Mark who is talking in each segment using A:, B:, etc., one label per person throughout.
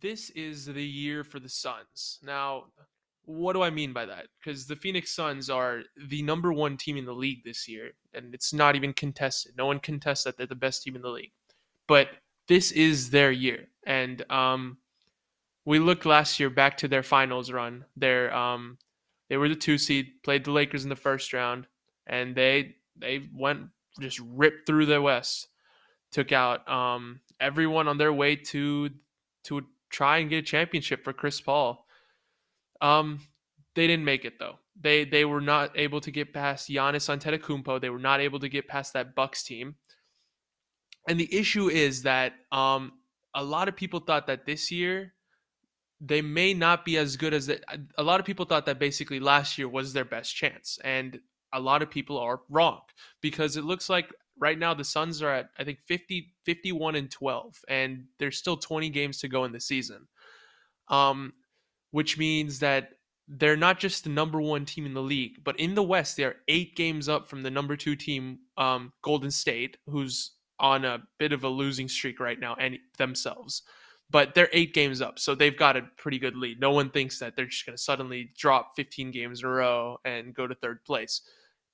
A: this is the year for the Suns. Now, what do I mean by that? Because the Phoenix Suns are the number one team in the league this year, and it's not even contested. No one contests that they're the best team in the league. But this is their year. And um, we looked last year back to their finals run. Their um, they were the two seed, played the Lakers in the first round, and they they went just ripped through the West, took out um, everyone on their way to to try and get a championship for Chris Paul. Um, they didn't make it though. They they were not able to get past Giannis Antetokounmpo. They were not able to get past that Bucks team. And the issue is that um, a lot of people thought that this year they may not be as good as it. A lot of people thought that basically last year was their best chance, and a lot of people are wrong because it looks like right now the Suns are at I think 50 51 and 12 and there's still 20 games to go in the season. Um which means that they're not just the number 1 team in the league, but in the West they are 8 games up from the number 2 team um Golden State who's on a bit of a losing streak right now and themselves. But they're 8 games up, so they've got a pretty good lead. No one thinks that they're just going to suddenly drop 15 games in a row and go to third place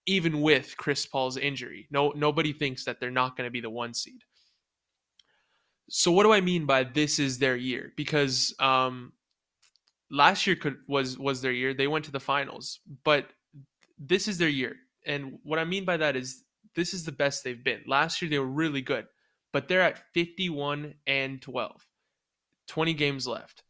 A: even with Chris Paul's injury. No, nobody thinks that they're not going to be the one seed. So what do I mean by this is their year? Because um, last year could was was their year. They went to the finals, but this is their year. And what I mean by that is this is the best they've been. Last year they were really good, but they're at 51 and 12. 20 games left.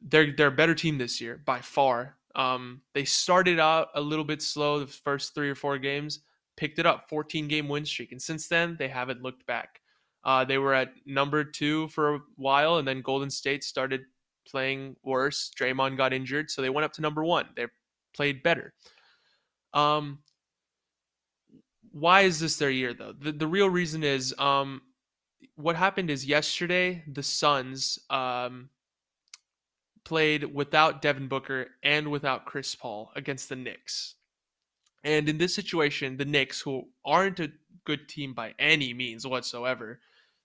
A: They're they're a better team this year by far. Um, they started out a little bit slow the first three or four games, picked it up, 14 game win streak, and since then they haven't looked back. Uh, they were at number two for a while, and then Golden State started playing worse. Draymond got injured, so they went up to number one. They played better. Um, why is this their year though? The the real reason is um, what happened is yesterday the Suns um, played without Devin Booker and without Chris Paul against the Knicks. And in this situation, the Knicks, who aren't a good team by any means whatsoever,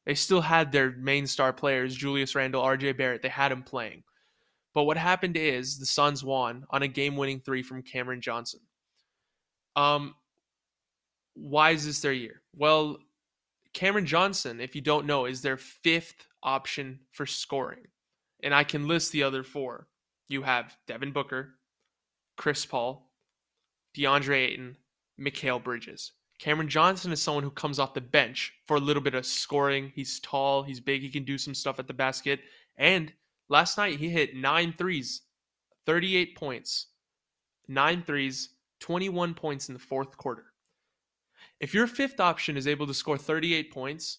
A: they still had their main star players, Julius Randle, RJ Barrett, they had them playing. But what happened is the Suns won on a game winning three from Cameron Johnson. Um, why is this their year? Well, Cameron Johnson, if you don't know, is their fifth option for scoring and I can list the other four. You have Devin Booker, Chris Paul, DeAndre Ayton, Mikal Bridges. Cameron Johnson is someone who comes off the bench for a little bit of scoring. He's tall, he's big, he can do some stuff at the basket. And last night he hit nine threes, 38 points, nine threes, 21 points in the fourth quarter. If your fifth option is able to score 38 points,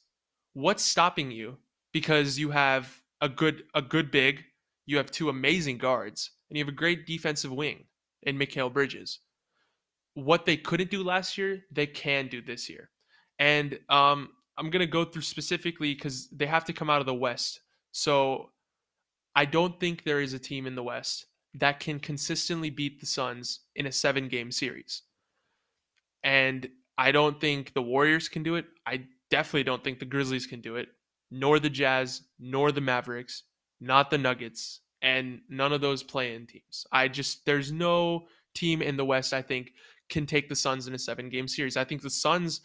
A: what's stopping you? Because you have a good a good big, you have two amazing guards, and you have a great defensive wing in Mikal Bridges. What they couldn't do last year, they can do this year. And um, I'm gonna go through specifically because they have to come out of the West. So I don't think there is a team in the West that can consistently beat the Suns in a seven game series. And I don't think the Warriors can do it. I definitely don't think the Grizzlies can do it nor the Jazz, nor the Mavericks, not the Nuggets, and none of those play-in teams. I just there's no team in the West I think can take the Suns in a seven-game series. I think the Suns,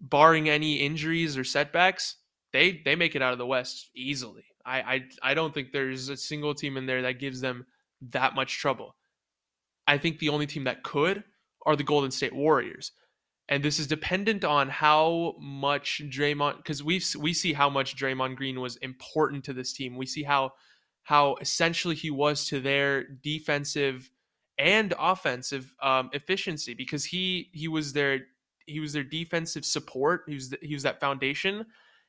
A: barring any injuries or setbacks, they they make it out of the West easily. I I, I don't think there's a single team in there that gives them that much trouble. I think the only team that could are the Golden State Warriors and this is dependent on how much Draymond because we we see how much Draymond Green was important to this team. We see how how essentially he was to their defensive and offensive um, efficiency because he he was their he was their defensive support. He was the, he was that foundation,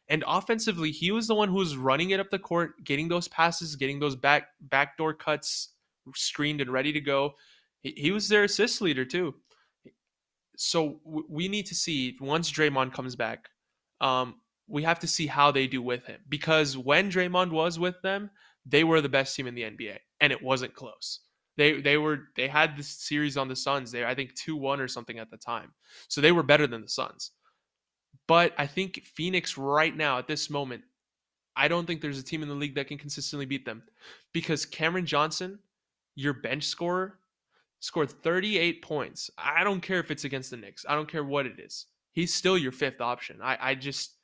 A: and offensively he was the one who was running it up the court, getting those passes, getting those back backdoor cuts screened and ready to go. He, he was their assist leader too so w- we need to see once Draymond comes back, um, we have to see how they do with him because when Draymond was with them, they were the best team in the NBA, and it wasn't close. They they were they had this series on the Suns. They I think two one or something at the time, so they were better than the Suns. But I think Phoenix right now at this moment, I don't think there's a team in the league that can consistently beat them because Cameron Johnson, your bench scorer, scored 38 points. I don't care if it's against the Knicks. I don't care what it is. He's still your fifth option. I, I just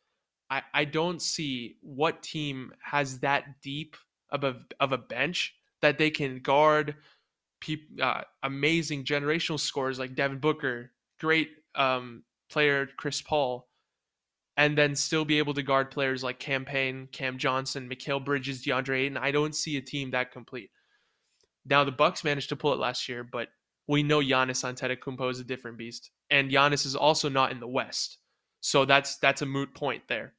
A: I, I don't see what team has that deep of a of a bench that they can guard peop, uh, amazing generational scores like Devin Booker, great um, player Chris Paul, and then still be able to guard players like Cam Payne, Cam Johnson, Mikal Bridges, DeAndre Ayton. I don't see a team that complete. Now the Bucks managed to pull it last year, but we know Giannis Antetokounmpo is a different beast, and Giannis is also not in the West, so that's that's a moot point there.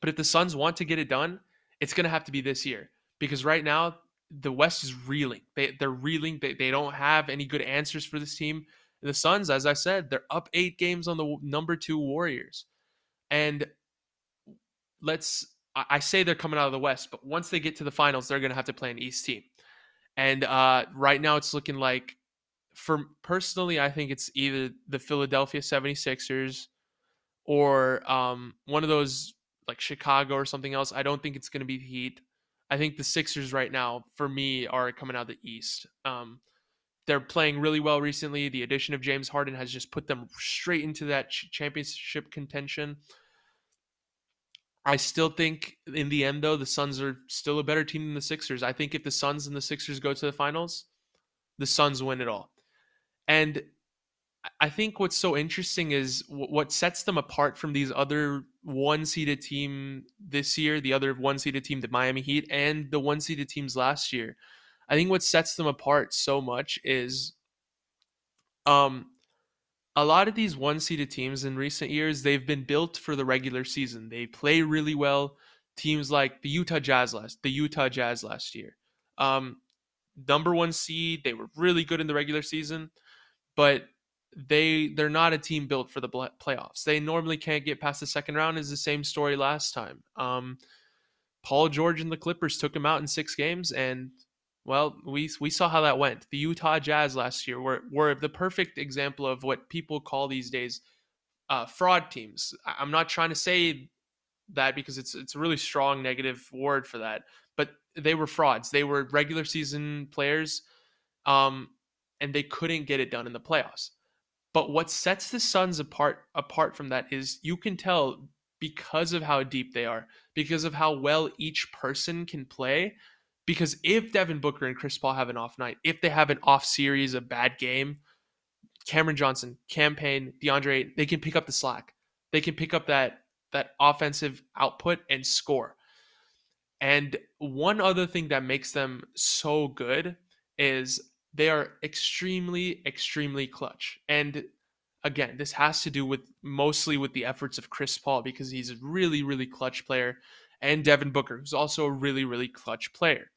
A: But if the Suns want to get it done, it's going to have to be this year because right now the West is reeling. They they're reeling. They they don't have any good answers for this team. The Suns, as I said, they're up eight games on the number two Warriors, and let's I say they're coming out of the West, but once they get to the finals, they're going to have to play an East team. And uh, right now, it's looking like, for personally, I think it's either the Philadelphia 76ers or um, one of those like Chicago or something else. I don't think it's going to be the Heat. I think the Sixers right now, for me, are coming out of the East. Um, they're playing really well recently. The addition of James Harden has just put them straight into that championship contention. I still think in the end, though, the Suns are still a better team than the Sixers. I think if the Suns and the Sixers go to the finals, the Suns win it all. And I think what's so interesting is what sets them apart from these other one seeded team this year, the other one seeded team, the Miami Heat, and the one seeded teams last year. I think what sets them apart so much is um a lot of these one seeded teams in recent years, they've been built for the regular season. They play really well. Teams like the Utah Jazz last the Utah Jazz last year. Um number one seed, they were really good in the regular season, but they they're not a team built for the playoffs. They normally can't get past the second round. Is the same story last time. Um, Paul George and the Clippers took him out in six games, and well, we we saw how that went. The Utah Jazz last year were were the perfect example of what people call these days uh, fraud teams. I'm not trying to say that because it's it's a really strong negative word for that, but they were frauds. They were regular season players, um, and they couldn't get it done in the playoffs. But what sets the Suns apart apart from that is you can tell because of how deep they are, because of how well each person can play. Because if Devin Booker and Chris Paul have an off night, if they have an off series, a bad game, Cameron Johnson, Cam Payne, DeAndre, they can pick up the slack. They can pick up that that offensive output and score. And one other thing that makes them so good is they are extremely, extremely clutch. And again, this has to do with mostly with the efforts of Chris Paul because he's a really, really clutch player, and Devin Booker, who's also a really, really clutch player.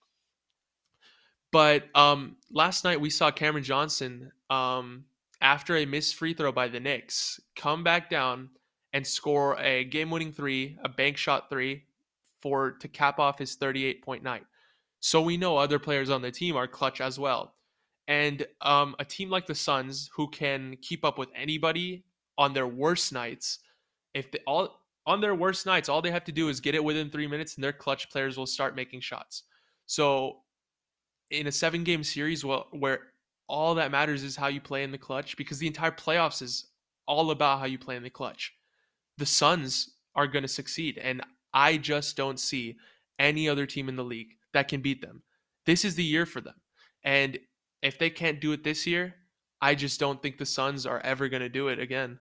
A: But um, last night we saw Cameron Johnson, um, after a missed free throw by the Knicks, come back down and score a game-winning three, a bank shot three, for to cap off his 38 point night. So we know other players on the team are clutch as well. And um, a team like the Suns, who can keep up with anybody on their worst nights, if they all on their worst nights, all they have to do is get it within three minutes, and their clutch players will start making shots. So, in a seven-game series, well, where all that matters is how you play in the clutch, because the entire playoffs is all about how you play in the clutch. The Suns are going to succeed, and I just don't see any other team in the league that can beat them. This is the year for them. And if they can't do it this year, I just don't think the Suns are ever going to do it again.